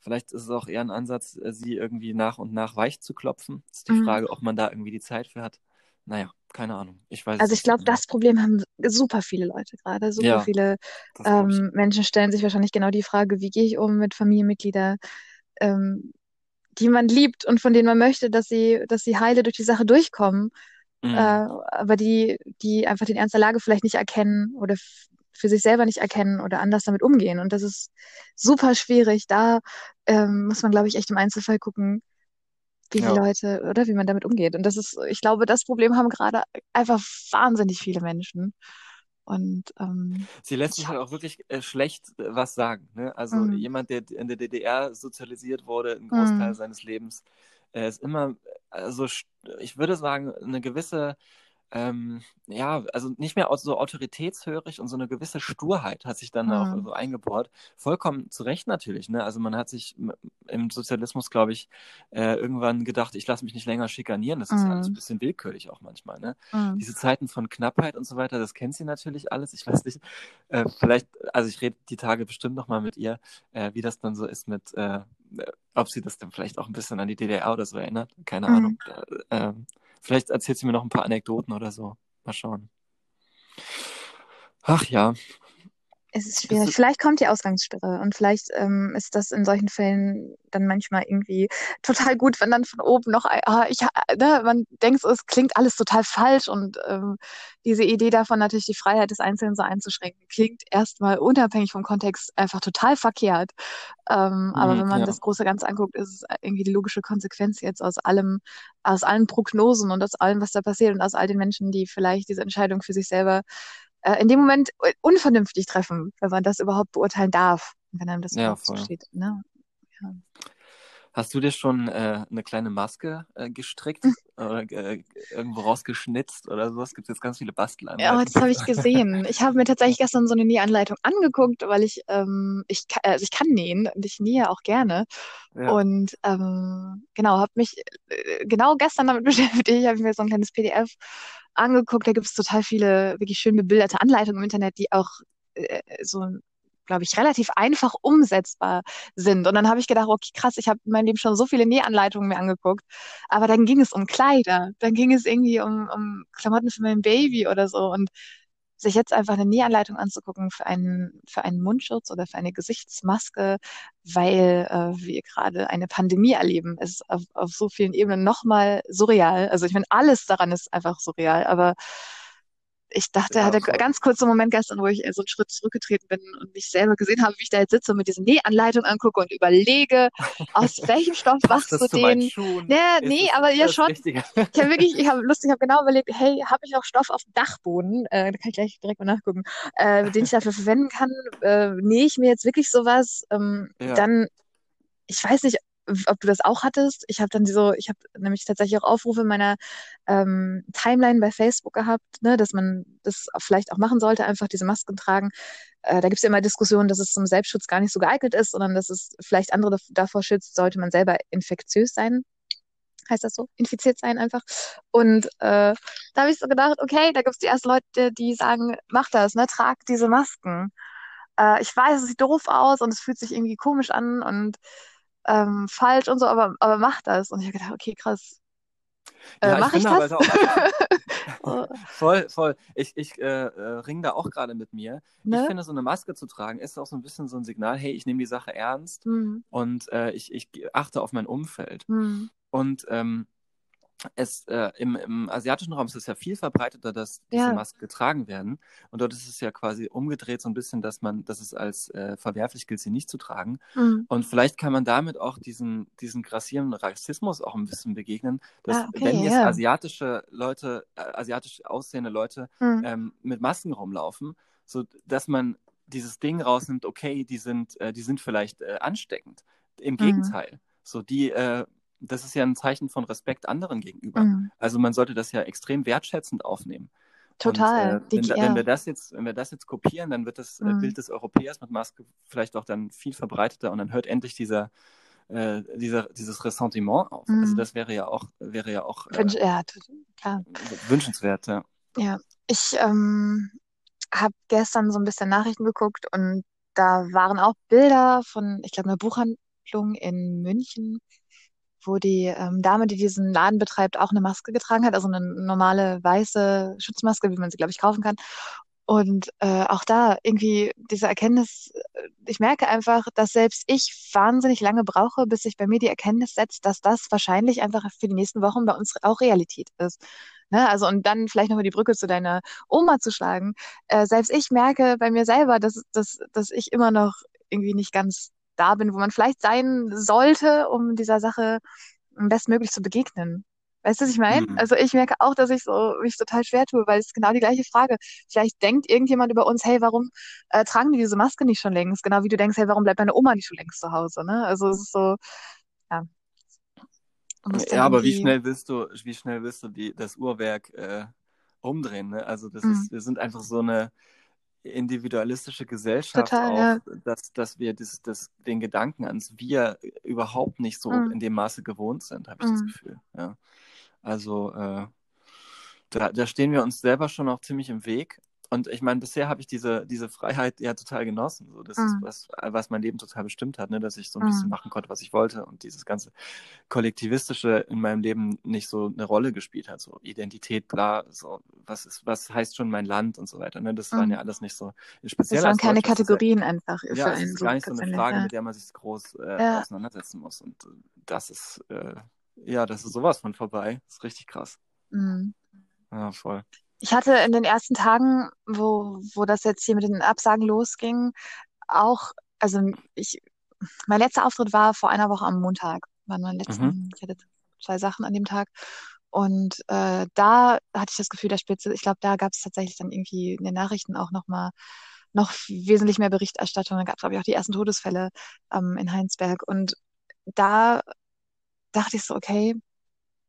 Vielleicht ist es auch eher ein Ansatz, äh, sie irgendwie nach und nach weich zu klopfen. Ist die mhm. Frage, ob man da irgendwie die Zeit für hat. Naja, keine Ahnung. Ich weiß Also ich so glaube, genau. das Problem haben super viele Leute gerade. Super Ja, viele ähm, Menschen stellen sich wahrscheinlich genau die Frage, wie gehe ich um mit Familienmitgliedern, ähm, die man liebt und von denen man möchte, dass sie, dass sie heile durch die Sache durchkommen, äh, Mhm. aber die, die einfach den Ernst der Lage vielleicht nicht erkennen oder für sich selber nicht erkennen oder anders damit umgehen. Und das ist super schwierig. Da ähm, muss man, glaube ich, echt im Einzelfall gucken, wie die Ja. Leute oder wie man damit umgeht. Und das ist, ich glaube, das Problem haben gerade einfach wahnsinnig viele Menschen. Und ähm, Sie lässt sich ich halt auch wirklich äh, schlecht äh, was sagen. Ne? Also mm, jemand, der in der DDR sozialisiert wurde, einen Großteil mm, seines Lebens, äh, ist immer, also st- ich würde sagen, eine gewisse, ähm, ja, also nicht mehr so autoritätshörig und so eine gewisse Sturheit hat sich dann auch mm, so eingebohrt. Vollkommen zu Recht natürlich. Ne? Also man hat sich im Sozialismus, glaube ich, äh, irgendwann gedacht, ich lasse mich nicht länger schikanieren. Das ist ja alles ein mm, bisschen willkürlich auch manchmal. Ne? mm, diese Zeiten von Knappheit und so weiter, das kennt sie natürlich alles. Ich weiß nicht, äh, vielleicht, also ich rede die Tage bestimmt nochmal mit ihr, äh, wie das dann so ist mit, äh, äh, ob sie das dann vielleicht auch ein bisschen an die DDR oder so erinnert. Keine. Ahnung. Äh, ähm, vielleicht erzählt sie mir noch ein paar Anekdoten oder so. Mal schauen. Ach ja, Es ist schwierig. ist, Vielleicht kommt die Ausgangssperre und vielleicht ähm, ist das in solchen Fällen dann manchmal irgendwie total gut, wenn dann von oben noch, ah, ich, ha- ne, man denkt, es klingt alles total falsch und ähm, diese Idee davon natürlich die Freiheit des Einzelnen so einzuschränken, klingt erstmal unabhängig vom Kontext einfach total verkehrt. Ähm, aber hm, wenn man ja, das große Ganze anguckt, ist es irgendwie die logische Konsequenz jetzt aus allem, aus allen Prognosen und aus allem, was da passiert und aus all den Menschen, die vielleicht diese Entscheidung für sich selber äh, in dem Moment unvernünftig treffen, wenn man das überhaupt beurteilen darf, wenn einem das ja, voll. zusteht. Ne? Ja. Hast du dir schon äh, eine kleine Maske äh, gestrickt oder äh, irgendwo rausgeschnitzt oder sowas? Gibt es jetzt ganz viele Ja, das Bastelanleitungen. habe ich gesehen. Ich habe mir tatsächlich gestern so eine Nähanleitung angeguckt, weil ich, ähm, ich, ka- also ich kann nähen und ich nähe auch gerne. Ja, Und ähm, genau, habe mich äh, genau gestern damit beschäftigt. Habe ich mir so ein kleines PDF angeguckt. Da gibt es total viele wirklich schön bebilderte Anleitungen im Internet, die auch äh, so, glaube ich, relativ einfach umsetzbar sind. Und dann habe ich gedacht, okay, krass, ich habe in meinem Leben schon so viele Nähanleitungen mir angeguckt. Aber dann ging es um Kleider, dann ging es irgendwie um, um Klamotten für mein Baby oder so. Und sich jetzt einfach eine Nähanleitung anzugucken für einen, für einen Mundschutz oder für eine Gesichtsmaske, weil äh, wir gerade eine Pandemie erleben, ist auf, auf so vielen Ebenen nochmal surreal. Also ich meine, alles daran ist einfach surreal, aber ich dachte, ja, hatte voll. ganz kurz so einen Moment gestern, wo ich äh, so einen Schritt zurückgetreten bin und mich selber gesehen habe, wie ich da jetzt sitze und mir diese Nähanleitung angucke und überlege, aus welchem Stoff machst du den? Schuhen? Nee, aber ja schon. Richtige? Ich habe wirklich, ich habe lustig, ich habe genau überlegt, hey, habe ich auch Stoff auf dem Dachboden? Äh, da kann ich gleich direkt mal nachgucken, äh, den ich dafür verwenden kann. Äh, nähe ich mir jetzt wirklich sowas? Ähm, Ja, dann, ich weiß nicht, ob du das auch hattest. Ich habe dann so, ich habe nämlich tatsächlich auch Aufrufe in meiner ähm, Timeline bei Facebook gehabt, ne, dass man das vielleicht auch machen sollte, einfach diese Masken tragen. Äh, da gibt es ja immer Diskussionen, dass es zum Selbstschutz gar nicht so geeignet ist, sondern dass es vielleicht andere dav- davor schützt, sollte man selber infektiös sein heißt das so, infiziert sein einfach. Und äh, da habe ich so gedacht, okay, da gibt es die ersten Leute, die sagen, mach das, ne, trag diese Masken. Äh, ich weiß, es sieht doof aus und es fühlt sich irgendwie komisch an und ähm, falsch und so, aber, aber mach das. Und ich habe gedacht, okay, krass. Äh, Ja, ich mach ich aber das? auch, Oh, voll, voll. Ich, ich äh, äh, ring da auch gerade mit mir. Ich ne? finde, so eine Maske zu tragen, ist auch so ein bisschen so ein Signal, hey, ich nehme die Sache ernst Hm, und äh, ich, ich achte auf mein Umfeld. hm, Und ähm, es, äh, im, im asiatischen Raum ist es ja viel verbreiteter, dass diese ja, Masken getragen werden. Und dort ist es ja quasi umgedreht so ein bisschen, dass man, dass es als äh, verwerflich gilt, sie nicht zu tragen. hm. Und vielleicht kann man damit auch diesen, diesen grassierenden Rassismus auch ein bisschen begegnen, dass Ah, wenn okay, jetzt ja. asiatische Leute, äh, asiatisch aussehende Leute Hm, ähm, mit Masken rumlaufen, so dass man dieses Ding rausnimmt, okay, die sind, äh, die sind vielleicht äh, ansteckend. Im hm, Gegenteil. So die, äh, das ist ja ein Zeichen von Respekt anderen gegenüber. hm. Also man sollte das ja extrem wertschätzend aufnehmen. Und Total. äh, Die, wenn, wenn wir das jetzt, wenn wir das jetzt kopieren, dann wird das äh, Hm, Bild des Europäers mit Maske vielleicht auch dann viel verbreiteter und dann hört endlich dieser, äh, dieser, dieses Ressentiment auf. Also hm. das wäre ja auch, wäre ja auch Wünsch, äh, ja, klar. wünschenswert, ja. Ja. Ich ähm, habe gestern so ein bisschen Nachrichten geguckt und da waren auch Bilder von, ich glaube, einer Buchhandlung in München, wo die ähm, Dame, die diesen Laden betreibt, auch eine Maske getragen hat, also eine normale weiße Schutzmaske, wie man sie, glaube ich, kaufen kann. Und äh, auch da irgendwie diese Erkenntnis, äh, ich merke einfach, dass selbst ich wahnsinnig lange brauche, bis sich bei mir die Erkenntnis setzt, dass das wahrscheinlich einfach für die nächsten Wochen bei uns auch Realität ist. Ne? Also und dann vielleicht nochmal die Brücke zu deiner Oma zu schlagen. Äh, selbst ich merke bei mir selber, dass, dass, dass ich immer noch irgendwie nicht ganz da bin, wo man vielleicht sein sollte, um dieser Sache bestmöglich zu begegnen. Weißt du, was ich meine? Hm. Also ich merke auch, dass ich so mich total schwer tue, weil es ist genau die gleiche Frage. Vielleicht denkt irgendjemand über uns, hey, warum äh, tragen die diese Maske nicht schon längst? Genau wie du denkst, hey, warum bleibt meine Oma nicht schon längst zu Hause? Ne? Also es ist so, ja, Ja, aber wie schnell willst du, wie schnell willst du die, das Uhrwerk äh, umdrehen, ne? Also das mm, ist, wir sind einfach so eine individualistische Gesellschaft total, auch, ja, dass, dass wir das, das, den Gedanken ans Wir überhaupt nicht so mm, in dem Maße gewohnt sind, habe ich das mm, Gefühl. Ja. Also äh, da, da stehen wir uns selber schon auch ziemlich im Weg. Und ich meine, bisher habe ich diese, diese Freiheit ja total genossen. So, das ist mm, was, was mein Leben total bestimmt hat, ne? Dass ich so ein bisschen mm, machen konnte, was ich wollte und dieses ganze Kollektivistische in meinem Leben nicht so eine Rolle gespielt hat. So Identität, bla, so, was ist, was heißt schon mein Land und so weiter. Ne? Das waren mm. ja alles nicht so. Das Speziell waren als keine ist das ja, Kategorien einfach ja, es ist gar nicht so eine Frage, mit der man sich groß äh, Ja, auseinandersetzen muss. Und äh, das ist, äh, ja, das ist sowas von vorbei. Das ist richtig krass. mm. Ja, voll. Ich hatte in den ersten Tagen, wo, wo das jetzt hier mit den Absagen losging, auch, also ich, mein letzter Auftritt war vor einer Woche am Montag, waren meine Mhm. letzten, ich hatte zwei Sachen an dem Tag. Und äh, da hatte ich das Gefühl, der Spitze, ich glaube, da gab es tatsächlich dann irgendwie in den Nachrichten auch nochmal noch wesentlich mehr Berichterstattung. Da gab es, glaube ich, auch die ersten Todesfälle ähm, in Heinsberg. Und da dachte ich so, okay,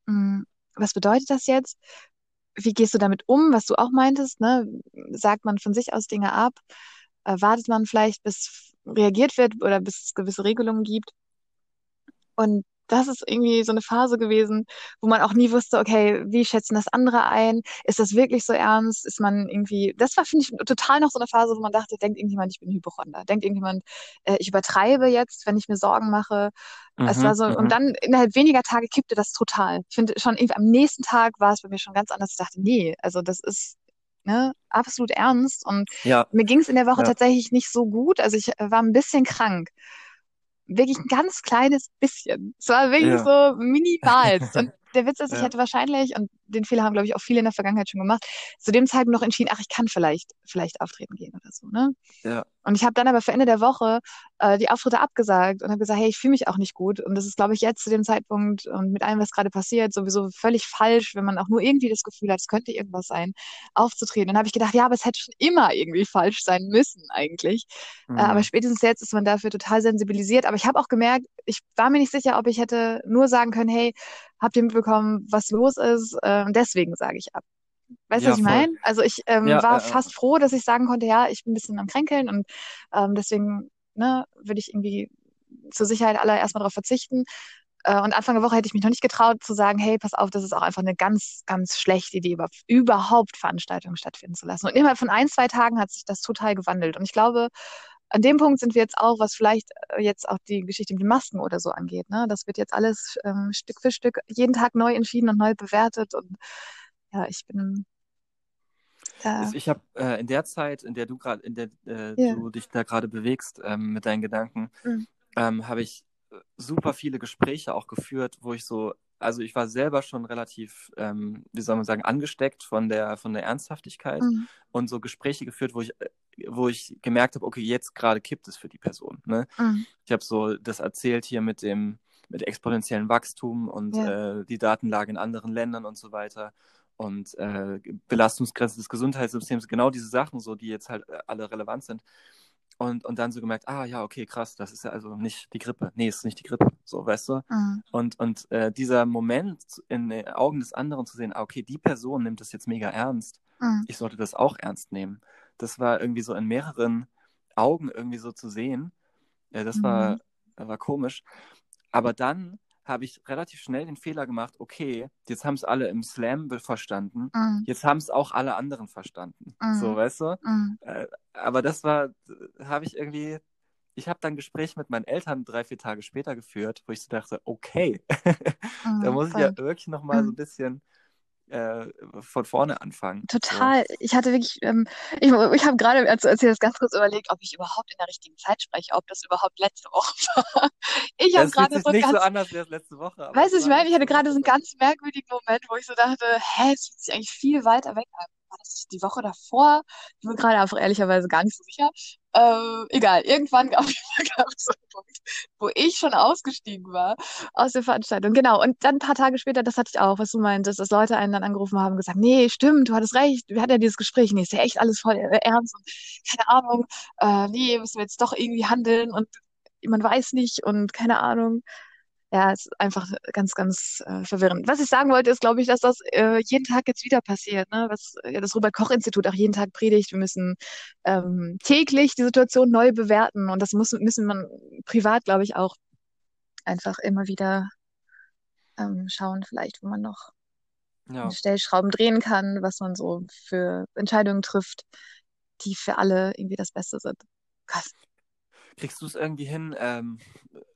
mh, was bedeutet das jetzt? Wie gehst du damit um, was du auch meintest, ne? Sagt man von sich aus Dinge ab? Äh, wartet man vielleicht, bis reagiert wird oder bis es gewisse Regelungen gibt? Und das ist irgendwie so eine Phase gewesen, wo man auch nie wusste, okay, wie schätzen das andere ein? Ist das wirklich so ernst? Ist man irgendwie, das war, finde ich, total noch so eine Phase, wo man dachte, denkt irgendjemand, ich bin Hypochonder. Denkt irgendjemand, äh, ich übertreibe jetzt, wenn ich mir Sorgen mache. Es war Mhm, so, und mhm. dann innerhalb weniger Tage kippte das total. Ich finde schon irgendwie am nächsten Tag war es bei mir schon ganz anders. Ich dachte, nee, also das ist, ne, absolut ernst. Und Ja, mir ging es in der Woche ja, tatsächlich nicht so gut. Also ich äh, war ein bisschen krank wirklich ein ganz kleines bisschen. Es war wirklich ja, so minimalst. Und der Witz ist, ich hätte wahrscheinlich, und den Fehler haben, glaube ich, auch viele in der Vergangenheit schon gemacht, zu dem Zeitpunkt noch entschieden, ach, ich kann vielleicht, vielleicht auftreten gehen oder so, ne? ja, Und ich habe dann aber für Ende der Woche äh, die Auftritte abgesagt und habe gesagt, hey, ich fühle mich auch nicht gut. Und das ist, glaube ich, jetzt zu dem Zeitpunkt und mit allem, was gerade passiert, sowieso völlig falsch, wenn man auch nur irgendwie das Gefühl hat, es könnte irgendwas sein, aufzutreten. Dann habe ich gedacht, ja, aber es hätte schon immer irgendwie falsch sein müssen eigentlich. Äh, aber mhm. spätestens jetzt ist man dafür total sensibilisiert. Aber ich habe auch gemerkt, ich war mir nicht sicher, ob ich hätte nur sagen können, hey, habt ihr mitbekommen, was los ist? Äh, und deswegen sage ich ab. Weißt du, was Ja, ich voll. meine? Also ich ähm, Ja, war äh, fast froh, dass ich sagen konnte, ja, ich bin ein bisschen am Kränkeln und ähm, deswegen ne, würde ich irgendwie zur Sicherheit aller erstmal darauf verzichten. Äh, und Anfang der Woche hätte ich mich noch nicht getraut zu sagen, hey, pass auf, das ist auch einfach eine ganz, ganz schlechte Idee, überhaupt Veranstaltungen stattfinden zu lassen. Und innerhalb von ein, zwei Tagen hat sich das total gewandelt. Und ich glaube, an dem Punkt sind wir jetzt auch, was vielleicht äh, jetzt auch die Geschichte mit den Masken oder so angeht. Ne? Das wird jetzt alles ähm, Stück für Stück jeden Tag neu entschieden und neu bewertet. Und ja, ich bin. Ja. Ich habe äh, in der Zeit, in der du gerade, in der äh, yeah. du dich da gerade bewegst ähm, mit deinen Gedanken, mhm. ähm, habe ich äh, super viele Gespräche auch geführt, wo ich so also ich war selber schon relativ, ähm, wie soll man sagen, angesteckt von der, von der Ernsthaftigkeit mhm. und so Gespräche geführt, wo ich, äh, wo ich gemerkt habe, okay, jetzt gerade kippt es für die Person. Ne? Mhm. Ich habe so das erzählt hier mit dem, mit exponentiellen Wachstum und ja. äh, die Datenlage in anderen Ländern und so weiter und äh, Belastungsgrenze des Gesundheitssystems, genau diese Sachen, so die jetzt halt äh, alle relevant sind. Und, und dann so gemerkt, ah ja, okay, krass, das ist ja also nicht die Grippe. Nee, es ist nicht die Grippe, so, weißt du? Mhm. Und, und äh, dieser Moment in den Augen des anderen zu sehen, ah, okay, die Person nimmt das jetzt mega ernst, mhm. ich sollte das auch ernst nehmen. Das war irgendwie so in mehreren Augen irgendwie so zu sehen. Ja, das mhm. war, war komisch. Aber dann habe ich relativ schnell den Fehler gemacht, okay, jetzt haben es alle im Slam verstanden, mm. jetzt haben es auch alle anderen verstanden. Mm. So, weißt du? Mm. Äh, aber das war, habe ich irgendwie, ich habe dann ein Gespräch mit meinen Eltern drei, vier Tage später geführt, wo ich so dachte, okay, da muss ich ja wirklich nochmal so ein bisschen äh, von vorne anfangen. Total. So. Ich hatte wirklich, ähm, ich, ich habe gerade, als, als ich das ganz kurz überlegt, ob ich überhaupt in der richtigen Zeit spreche, ob das überhaupt letzte Woche war. Ich habe gerade so nicht ganz, so anders wie das letzte Woche. Weißt du, ich meine, ich hatte gerade so einen ganz merkwürdigen Moment, wo ich so dachte, hä, es fühlt sich eigentlich viel weiter weg an war das die Woche davor? Ich bin gerade einfach ehrlicherweise gar nicht so sicher. Äh, egal, irgendwann gab es einen Punkt, wo ich schon ausgestiegen war aus der Veranstaltung. Genau, und dann ein paar Tage später, das hatte ich auch, was du meintest, dass Leute einen dann angerufen haben und gesagt, nee, stimmt, du hattest recht, wir hatten ja dieses Gespräch, nee, ist ja echt alles voll äh, ernst und keine Ahnung, äh, nee, müssen wir jetzt doch irgendwie handeln und man weiß nicht und keine Ahnung ja, es ist einfach ganz, ganz äh, verwirrend. Was ich sagen wollte, ist, glaube ich, dass das äh, jeden Tag jetzt wieder passiert, ne? was ja, das Robert-Koch-Institut auch jeden Tag predigt. Wir müssen ähm, täglich die Situation neu bewerten und das muss, müssen man privat, glaube ich, auch einfach immer wieder ähm, schauen, vielleicht, wo man noch ja. Stellschrauben drehen kann, was man so für Entscheidungen trifft, die für alle irgendwie das Beste sind. Krass. Kriegst du es irgendwie hin, ähm,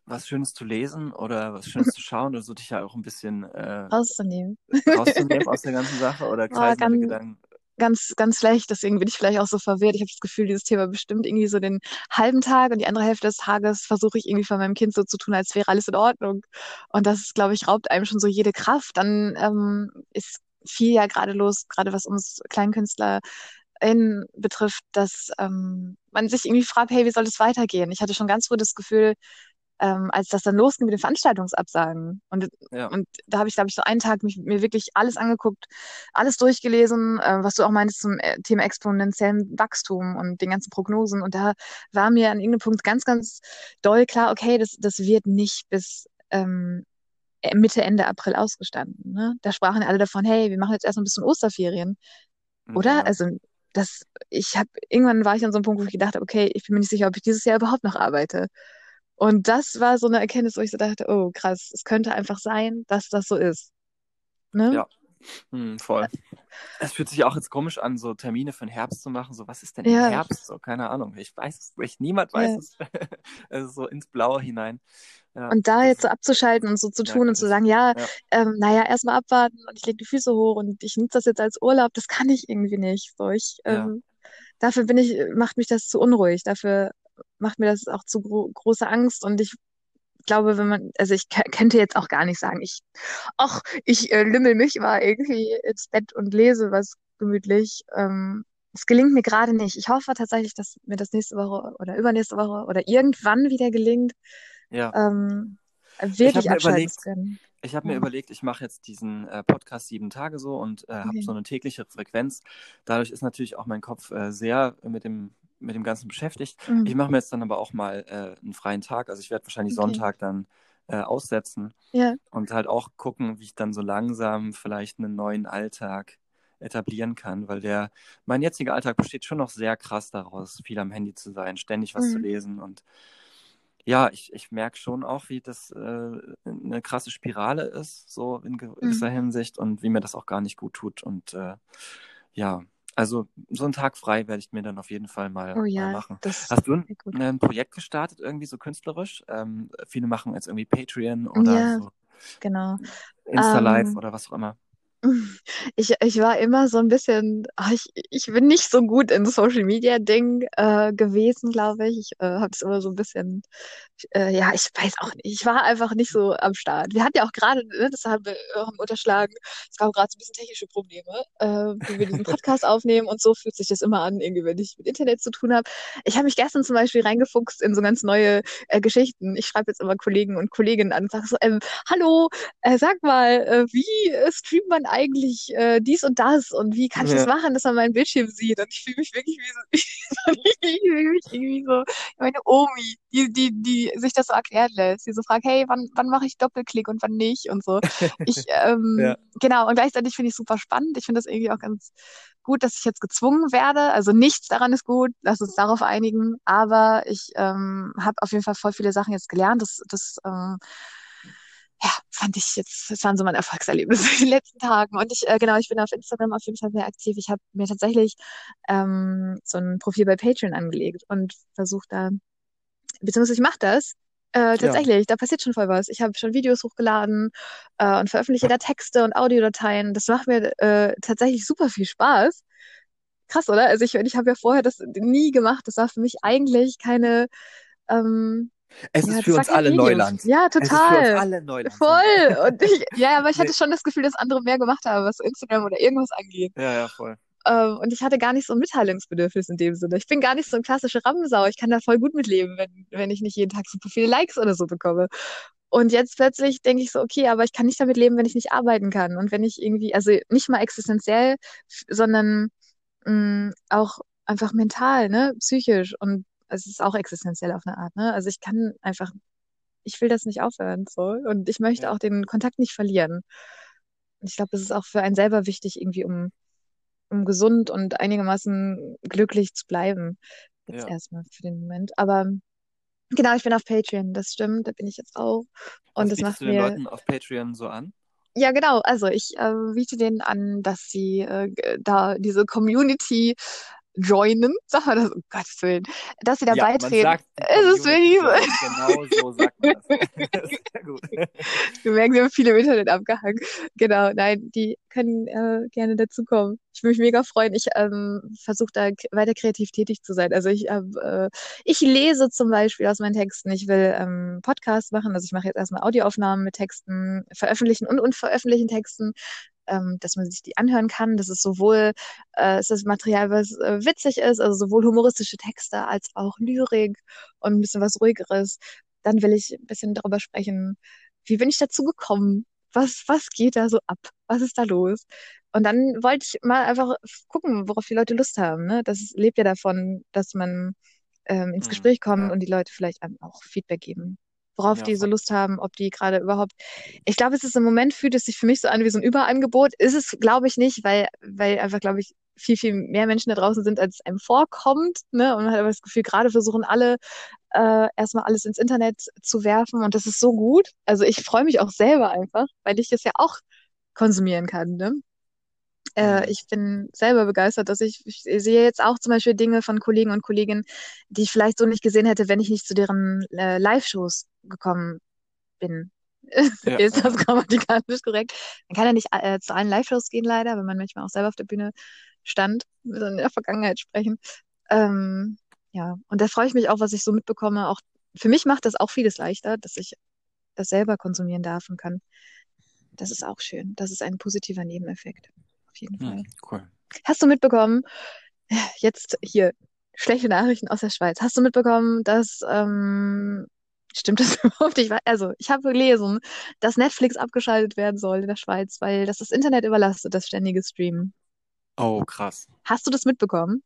was Schönes zu lesen oder was Schönes zu schauen oder so dich ja auch ein bisschen äh, rauszunehmen. rauszunehmen aus der ganzen Sache oder oh, kreisen oh, ganz, Gedanken? Ganz, ganz schlecht, deswegen bin ich vielleicht auch so verwirrt. Ich habe das Gefühl, dieses Thema bestimmt irgendwie so den halben Tag und die andere Hälfte des Tages versuche ich irgendwie von meinem Kind so zu tun, als wäre alles in Ordnung. Und das, glaube ich, raubt einem schon so jede Kraft. Dann ähm, ist viel ja gerade los, gerade was uns Kleinkünstler in betrifft, dass ähm, man sich irgendwie fragt, hey, wie soll das weitergehen? Ich hatte schon ganz früh das Gefühl, ähm, als das dann losging mit den Veranstaltungsabsagen. Und, ja. und da habe ich, glaube ich, so einen Tag mich, mir wirklich alles angeguckt, alles durchgelesen, äh, was du auch meinst zum äh, Thema exponentiellen Wachstum und den ganzen Prognosen. Und da war mir an irgendeinem Punkt ganz, ganz doll klar, okay, das, das wird nicht bis ähm, äh, Mitte, Ende April ausgestanden. Ne? Da sprachen alle davon, hey, wir machen jetzt erst ein bisschen Osterferien. Oder? Ja. Also das, ich habe, irgendwann war ich an so einem Punkt, wo ich gedacht habe, okay, ich bin mir nicht sicher, ob ich dieses Jahr überhaupt noch arbeite. Und das war so eine Erkenntnis, wo ich so dachte, oh krass, es könnte einfach sein, dass das so ist. Ne? Ja, hm, voll. Es fühlt sich auch jetzt komisch an, so Termine für den Herbst zu machen. So, was ist denn ja. im Herbst? So, keine Ahnung. Ich weiß es nicht. Niemand weiß ja. es. also so ins Blaue hinein. Ja, und da jetzt so abzuschalten und so zu tun und zu sagen, ja, ja. Ähm, naja, erstmal abwarten und ich lege die Füße hoch und ich nutze das jetzt als Urlaub, das kann ich irgendwie nicht. So, ich, ähm, dafür bin ich, macht mich das zu unruhig. Dafür macht mir das auch zu gro große Angst und ich glaube, wenn man, also ich könnte jetzt auch gar nicht sagen, ich, ach, ich äh, lümmel mich mal irgendwie ins Bett und lese was gemütlich. Ähm, es gelingt mir gerade nicht. Ich hoffe tatsächlich, dass mir das nächste Woche oder übernächste Woche oder irgendwann wieder gelingt, ja. ähm, wirklich abschalten zu können. Ich habe mir ja. überlegt, ich mache jetzt diesen äh, Podcast sieben Tage so und äh, okay. habe so eine tägliche Frequenz. Dadurch ist natürlich auch mein Kopf äh, sehr mit dem mit dem Ganzen beschäftigt. Mhm. Ich mache mir jetzt dann aber auch mal äh, einen freien Tag. Also ich werde wahrscheinlich okay. Sonntag dann äh, aussetzen ja. und halt auch gucken, wie ich dann so langsam vielleicht einen neuen Alltag etablieren kann, weil der, mein jetziger Alltag besteht schon noch sehr krass daraus, viel am Handy zu sein, ständig was mhm. zu lesen und ja, ich, ich merke schon auch, wie das äh, eine krasse Spirale ist, so in gewisser Mhm. Hinsicht und wie mir das auch gar nicht gut tut. Und äh, ja, also so einen Tag frei werde ich mir dann auf jeden Fall mal, Oh mal ja, machen. das Hast du ein, ein Projekt gestartet, irgendwie so künstlerisch? Ähm, viele machen jetzt irgendwie Patreon oder Ja, so genau. Insta-Live Ähm, oder was auch immer. Ich, ich war immer so ein bisschen, ah, ich, ich bin nicht so gut in Social Media Ding äh, gewesen, glaube ich. Ich äh, habe es immer so ein bisschen, äh, ja, ich weiß auch nicht. Ich war einfach nicht so am Start. Wir hatten ja auch gerade, ne, das haben wir auch unterschlagen, es gab gerade so ein bisschen technische Probleme, äh, wie wir diesen Podcast aufnehmen und so fühlt sich das immer an, irgendwie, wenn ich mit Internet zu tun habe. Ich habe mich gestern zum Beispiel reingefuchst in so ganz neue äh, Geschichten. Ich schreibe jetzt immer Kollegen und Kolleginnen an und sage so, ähm, hallo, äh, sag mal, äh, wie äh, streamt man eigentlich äh, dies und das und wie kann ich das Ja. machen, dass man meinen Bildschirm sieht? Und ich fühle mich wirklich wie so, ich fühle mich irgendwie so, meine Omi, die, die, die sich das so erklären lässt, die so fragt, hey, wann, wann mache ich Doppelklick und wann nicht und so. Ich, ähm, Ja. genau, und gleichzeitig finde ich super spannend. Ich finde das irgendwie auch ganz gut, dass ich jetzt gezwungen werde. Also nichts daran ist gut, lass uns darauf einigen. Aber ich ähm, habe auf jeden Fall voll viele Sachen jetzt gelernt. Das, das ähm, ja, fand ich jetzt, das waren so meine Erfolgserlebnisse in den letzten Tagen. Und ich, äh, genau, ich bin auf Instagram auf jeden Fall sehr aktiv. Ich habe mir tatsächlich ähm, so ein Profil bei Patreon angelegt und versuche da, beziehungsweise ich mache das. Äh, Ja. tatsächlich, da passiert schon voll was. Ich habe schon Videos hochgeladen äh, und veröffentliche da Texte und Audiodateien. Das macht mir äh, tatsächlich super viel Spaß. Krass, oder? Also ich, ich habe ja vorher das nie gemacht. Das war für mich eigentlich keine, ähm, Es ja, ist für uns alle. Neuland. Ja, Es ist für uns total. alle Neuland. Voll. Und ich, ja, aber ich hatte schon das Gefühl, dass andere mehr gemacht haben, was Instagram oder irgendwas angeht. Ja, ja, voll. Ähm, und ich hatte gar nicht so ein Mitteilungsbedürfnis in dem Sinne. Ich bin gar nicht so eine klassische Rampensau. Ich kann da voll gut mitleben, wenn, wenn ich nicht jeden Tag super viele Likes oder so bekomme. Und jetzt plötzlich denke ich so, okay, aber ich kann nicht damit leben, wenn ich nicht arbeiten kann. Und wenn ich irgendwie, also nicht mal existenziell, sondern mh, auch einfach mental, ne, psychisch. Und es ist auch existenziell auf eine Art, ne? Also ich kann einfach, ich will das nicht aufhören, so. Und ich möchte Ja. auch den Kontakt nicht verlieren. Und ich glaube, das ist auch für einen selber wichtig, irgendwie, um, um gesund und einigermaßen glücklich zu bleiben. Jetzt Ja. erstmal für den Moment. Aber genau, ich bin auf Patreon, das stimmt, da bin ich jetzt auch. Und Was das macht du den mir, Leuten auf Patreon so an? ja genau, also ich äh, biete denen an, dass sie äh, da diese Community joinen, sag mal das, um Gottes Willen, dass sie da Ja, man beitreten. sagt die Es ist wirklich so. Genau so sagt man das. Sehr gut. Wir merken, wir haben viele im Internet abgehangen. Genau, nein, die können äh, gerne dazukommen. Ich würde mich mega freuen. Ich ähm, versuche da weiter kreativ tätig zu sein. Also ich, äh, ich lese zum Beispiel aus meinen Texten. Ich will ähm, Podcasts machen. Also ich mache jetzt erstmal Audioaufnahmen mit Texten, veröffentlichen und unveröffentlichen Texten, ähm, dass man sich die anhören kann. Das ist sowohl äh, ist das Material, was äh, witzig ist, also sowohl humoristische Texte als auch Lyrik und ein bisschen was ruhigeres. Dann will ich ein bisschen darüber sprechen, wie bin ich dazu gekommen? Was, was geht da so ab? Was ist da los? Und dann wollte ich mal einfach gucken, worauf die Leute Lust haben. Ne? Das lebt ja davon, dass man ähm, ins Hm, Gespräch kommt ja. und die Leute vielleicht einem auch Feedback geben, worauf Ja, die so. Lust haben, ob die gerade überhaupt. Ich glaube, es ist im Moment fühlt es sich für mich so an wie so ein Überangebot. Ist es, glaube ich, nicht, weil, weil einfach, glaube ich, viel, viel mehr Menschen da draußen sind, als es einem vorkommt. Ne? Und man hat aber das Gefühl, gerade versuchen alle äh, erstmal alles ins Internet zu werfen und das ist so gut. Also ich freue mich auch selber einfach, weil ich das ja auch konsumieren kann. Ne? Äh, Hm. ich bin selber begeistert, dass ich, ich sehe jetzt auch zum Beispiel Dinge von Kollegen und Kolleginnen, die ich vielleicht so nicht gesehen hätte, wenn ich nicht zu deren äh, Live-Shows gekommen bin. Ja, Ist das grammatikalisch korrekt? Man kann ja nicht äh, zu allen Live-Shows gehen, leider, wenn man manchmal auch selber auf der Bühne stand, in der Vergangenheit sprechen. Ähm, ja, und da freue ich mich auch, was ich so mitbekomme. Auch für mich macht das auch vieles leichter, dass ich das selber konsumieren darf und kann. Das ist auch schön. Das ist ein positiver Nebeneffekt. Jeden Fall. Hm, cool. Hast du mitbekommen, jetzt hier, schlechte Nachrichten aus der Schweiz. Hast du mitbekommen, dass, ähm, stimmt das überhaupt? Ich weiß, also, ich habe gelesen, dass Netflix abgeschaltet werden soll in der Schweiz, weil das das Internet überlastet, das ständige Streamen. Oh, krass. Hast du das mitbekommen?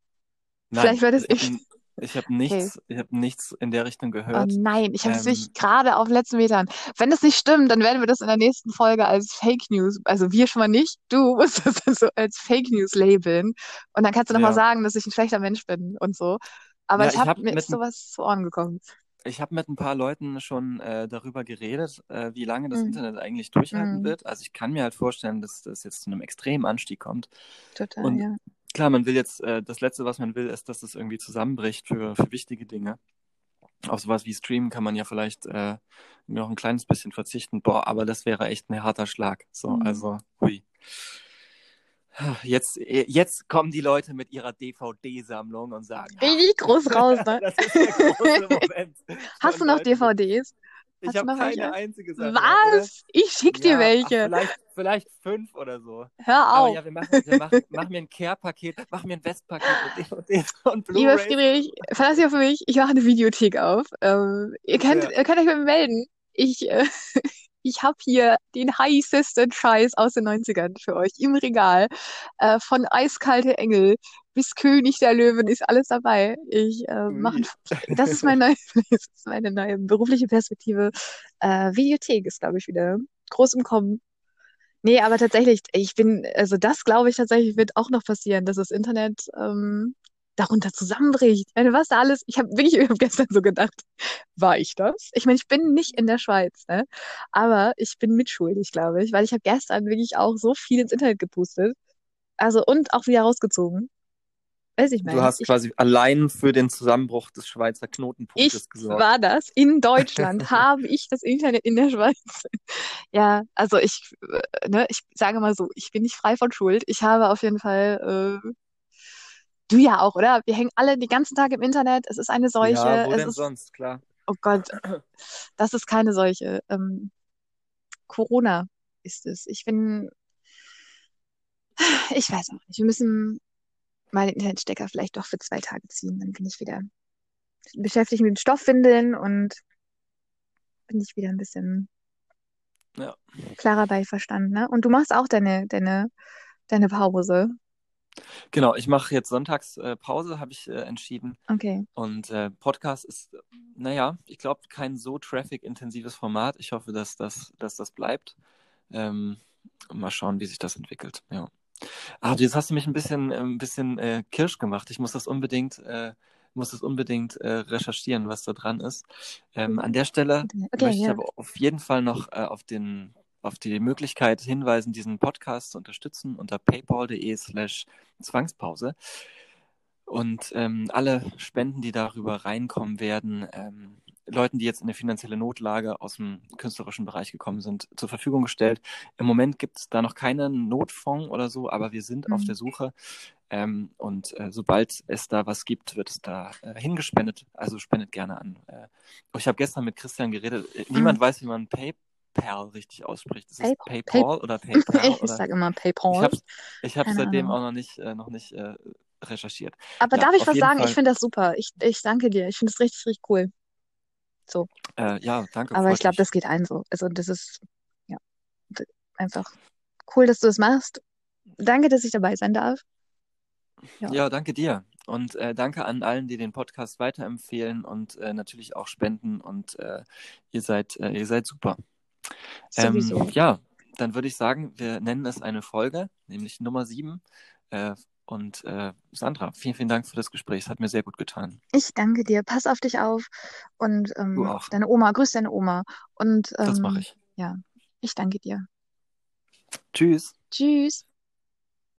Nein, Vielleicht war das ich ich. habe ich hab Okay. nichts, ich hab nichts in der Richtung Oh gehört. nein, ich habe es Ähm, wirklich gerade auf den letzten Metern. Wenn das nicht stimmt, dann werden wir das in der nächsten Folge als Fake News, also wir schon mal nicht, du musst das dann so als Fake News labeln. Und dann kannst du nochmal ja. sagen, dass ich ein schlechter Mensch bin und so. Aber Ja, ich habe, habe mir ist sowas zu Ohren gekommen. ich habe mit ein paar Leuten schon äh, darüber geredet, äh, wie lange das Mhm. Internet eigentlich durchhalten Mhm. wird. Also ich kann mir halt vorstellen, dass das jetzt zu einem extremen Anstieg kommt. Total, Und ja. Klar, man will jetzt, äh, das Letzte, was man will, ist, dass es irgendwie zusammenbricht für, für wichtige Dinge. Auf sowas wie Streamen kann man ja vielleicht äh, noch ein kleines bisschen verzichten. Boah, aber das wäre echt ein harter Schlag. So, Mhm. also, hui. Jetzt, jetzt kommen die Leute mit ihrer DVD-Sammlung und sagen, "Ah, Richtig groß raus, ne? das ist der große Moment. Hast du noch DVDs? Ich habe keine welche? einzige Sache. Was? Ich schick dir Ja, ach, welche. vielleicht, vielleicht fünf oder so. Hör auf. ja, wir machen, wir machen, mach mir ein Care-Paket, mach mir ein West-Paket mit DVDs und Lieber Blu-rays. Friedrich, verlass dich auf mich. Ich mache eine Videothek auf. Ähm, ihr, könnt, Ja. ihr könnt euch bei mir melden. Ich, äh, ich habe hier den heißesten Scheiß aus den 90ern für euch im Regal. Äh, von Eiskalte Engel bis König der Löwen ist alles dabei. Ich äh, mache das ist meine neue, das ist meine neue berufliche Perspektive. Äh, Videothek ist, glaube ich, wieder groß im Kommen. Nee, aber tatsächlich, ich bin, also das glaube ich tatsächlich wird auch noch passieren, dass das Internet ähm, darunter zusammenbricht. Ich meine, was da alles, ich habe wirklich ich hab gestern so gedacht, war ich das? Ich meine, ich bin nicht in der Schweiz, ne? Aber ich bin mitschuldig, glaube ich, weil ich habe gestern wirklich auch so viel ins Internet gepustet. Also und auch wieder rausgezogen. Weiß ich Du meine. hast Ich, quasi allein für den Zusammenbruch des Schweizer Knotenpunktes ich gesorgt. war das. In Deutschland habe ich das Internet in der Schweiz. Ja, also ich, äh, ne, ich sage mal so, ich bin nicht frei von Schuld. Ich habe auf jeden Fall, äh, du ja auch, oder? Wir hängen alle den ganzen Tag im Internet. Es ist eine Seuche. Ja, wo Es denn ist, sonst, klar. oh Gott, das ist keine Seuche. Ähm, Corona ist es. Ich bin, ich weiß auch nicht. Wir müssen mal den Internetstecker vielleicht doch für zwei Tage ziehen. Dann bin ich wieder beschäftigt mit dem Stoffwindeln und bin ich wieder ein bisschen Ja. klarer bei Verstand, ne? Und du machst auch deine, deine, deine Pause. Genau, ich mache jetzt sonntags äh, Pause, habe ich äh, entschieden. Okay. Und äh, Podcast ist, naja, ich glaube, kein so traffic-intensives Format. Ich hoffe, dass das, dass das bleibt. Ähm, mal schauen, wie sich das entwickelt. Ja. Ah, jetzt hast du mich ein bisschen, ein bisschen äh, kirsch gemacht. Ich muss das unbedingt, äh, muss das unbedingt äh, recherchieren, was da dran ist. Ähm, an der Stelle Okay, möchte ich ja. aber auf jeden Fall noch äh, auf den auf die Möglichkeit hinweisen, diesen Podcast zu unterstützen unter paypal.de slash Zwangspause. Und ähm, alle Spenden, die darüber reinkommen werden, ähm, Leuten, die jetzt in eine finanzielle Notlage aus dem künstlerischen Bereich gekommen sind, zur Verfügung gestellt. Im Moment gibt es da noch keinen Notfonds oder so, aber wir sind auf Mhm. der Suche. Ähm, und äh, sobald es da was gibt, wird es da äh, hingespendet. Also spendet gerne an. Äh, ich habe gestern mit Christian geredet. Äh, Niemand weiß, wie man PayPal richtig ausspricht. Ist es Pay- PayPal oder PayPal? Ich Oder? sage immer Ich PayPal. habe ich hab's Keine seitdem Ahnung. auch noch nicht, äh, noch nicht äh, recherchiert. Aber Ja, darf ich was sagen? Ich Fall. finde das super. Ich, ich danke dir. Ich finde es richtig, richtig cool. So. Äh, ja, danke, Aber ich glaube, das geht allen so. Also das ist ja einfach cool, dass du das machst. Danke, dass ich dabei sein darf. Ja. Ja, danke dir. Und äh, danke an allen, die den Podcast weiterempfehlen und äh, natürlich auch spenden. Und äh, ihr seid, äh, ihr seid super. Ähm, ja, dann würde ich sagen, wir nennen es eine Folge, nämlich Nummer sieben. Äh, und äh, Sandra, vielen, vielen Dank für das Gespräch. Es hat mir sehr gut getan. Ich danke dir. Pass auf dich auf. Und ähm, auch. deine Oma, grüß deine Oma. Und Das mache ähm, ich. ja, ich danke dir. Tschüss. Tschüss.